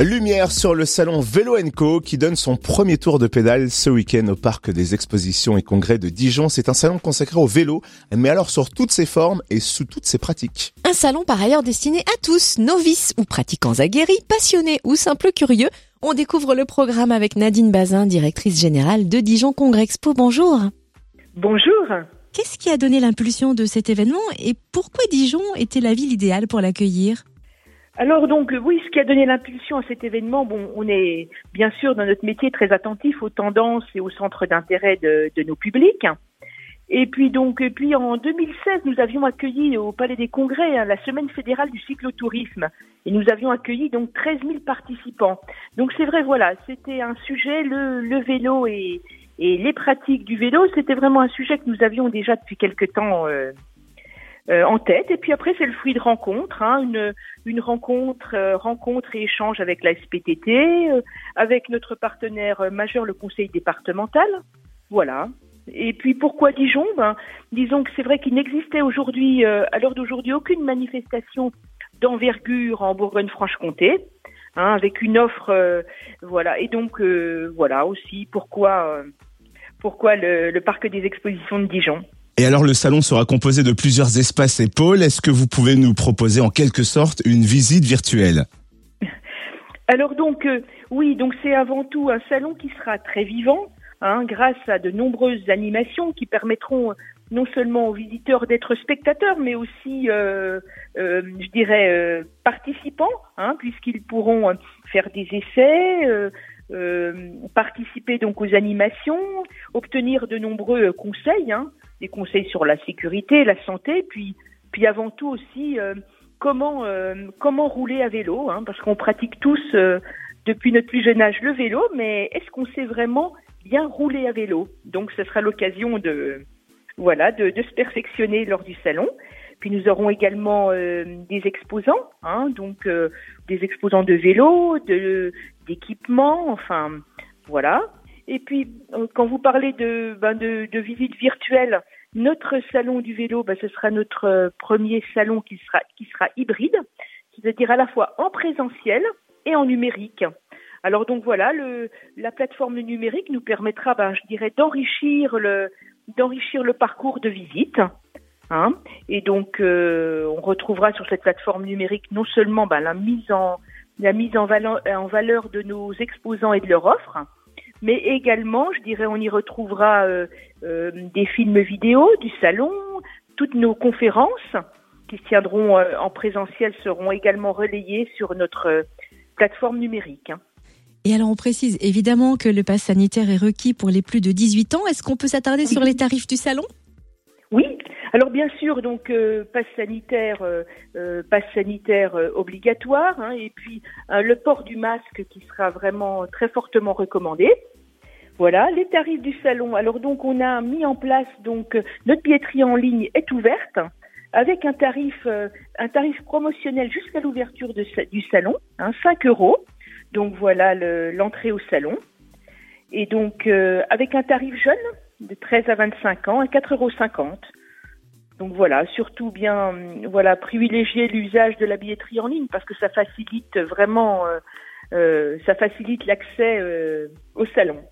Lumière sur le salon Vélo Co qui donne son premier tour de pédale ce week-end au parc des expositions et congrès de Dijon. C'est un salon consacré au vélo, mais alors sur toutes ses formes et sous toutes ses pratiques. Un salon par ailleurs destiné à tous, novices ou pratiquants aguerris, passionnés ou simples curieux. On découvre le programme avec Nadine Bazin, directrice générale de Dijon Congrès Expo. Bonjour. Bonjour. Qu'est-ce qui a donné l'impulsion de cet événement et pourquoi Dijon était la ville idéale pour l'accueillir? Alors donc oui, ce qui a donné l'impulsion à cet événement, bon, on est bien sûr dans notre métier très attentif aux tendances et aux centres d'intérêt de, nos publics. Et puis donc, et puis en 2016, nous avions accueilli au Palais des Congrès hein, la semaine fédérale du cyclotourisme et nous avions accueilli donc 13 000 participants. Donc c'est vrai, voilà, c'était un sujet le, vélo et, les pratiques du vélo, c'était vraiment un sujet que nous avions déjà depuis quelque temps. Euh, euh, en tête. Et puis après, c'est le fruit de rencontres, hein, une, une rencontre, euh, rencontre et échange avec la SPTT, euh, avec notre partenaire majeur, le Conseil départemental. Voilà. Et puis pourquoi Dijon? Ben, Disons que c'est vrai qu'il n'existait aujourd'hui, à l'heure d'aujourd'hui, aucune manifestation d'envergure en Bourgogne-Franche-Comté, hein, avec une offre, voilà. Et donc voilà aussi pourquoi pourquoi le, le parc des expositions de Dijon. Et alors le salon sera composé de plusieurs espaces et pôles. Est-ce que vous pouvez nous proposer en quelque sorte une visite virtuelle? Alors donc euh, oui, donc c'est avant tout un salon qui sera très vivant, hein, grâce à de nombreuses animations qui permettront non seulement aux visiteurs d'être spectateurs, mais aussi, euh, euh, je dirais, participants, hein, puisqu'ils pourront faire des essais, participer donc aux animations, obtenir de nombreux conseils. Hein, des conseils sur la sécurité, la santé, puis, puis avant tout aussi euh, comment, euh, comment rouler à vélo, hein, parce qu'on pratique tous euh, depuis notre plus jeune âge le vélo, mais est-ce qu'on sait vraiment bien rouler à vélo? Donc ce sera l'occasion de, voilà, de, se perfectionner lors du salon. Puis nous aurons également des exposants, hein, donc des exposants de vélo, d'équipements, enfin voilà. Et puis, euh, quand vous parlez de, ben de, de visite virtuelle, notre salon du vélo, ben, ce sera notre euh, premier salon qui sera, qui sera hybride, c'est-à-dire à la fois en présentiel et en numérique. Alors donc voilà, le, la plateforme numérique nous permettra, ben, je dirais, d'enrichir le, d'enrichir le parcours de visite. Hein, et donc, euh, on retrouvera sur cette plateforme numérique non seulement ben, la mise en la mise en valeur, en valeur de nos exposants et de leur offre, mais également, je dirais, on y retrouvera euh, euh, des films vidéo du salon, toutes nos conférences qui se tiendront euh, en présentiel seront également relayées sur notre plateforme numérique. Hein. Et alors on précise évidemment que le pass sanitaire est requis pour les plus de 18 ans. Est-ce qu'on peut s'attarder sur les tarifs du salon? Oui, alors bien sûr, donc euh, passe sanitaire, passe sanitaire obligatoire, hein, et puis le port du masque qui sera vraiment très fortement recommandé. Voilà, les tarifs du salon. Alors donc on a mis en place donc euh, notre billetterie en ligne est ouverte avec un tarif euh, un tarif promotionnel jusqu'à l'ouverture du salon, hein, 5 euros. Donc voilà l'entrée au salon. Et donc euh, avec un tarif jeune de 13 à 25 ans à 4,50 euros. Donc voilà, surtout bien voilà privilégier l'usage de la billetterie en ligne parce que ça facilite vraiment ça facilite l'accès au salon.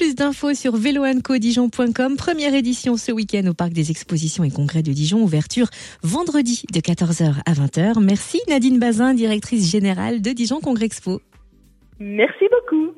Plus d'infos sur véloancodijon.com. Première édition ce week-end au Parc des Expositions et Congrès de Dijon. Ouverture vendredi de 14h à 20h. Merci Nadine Bazin, directrice générale de Dijon Congrès Expo. Merci beaucoup.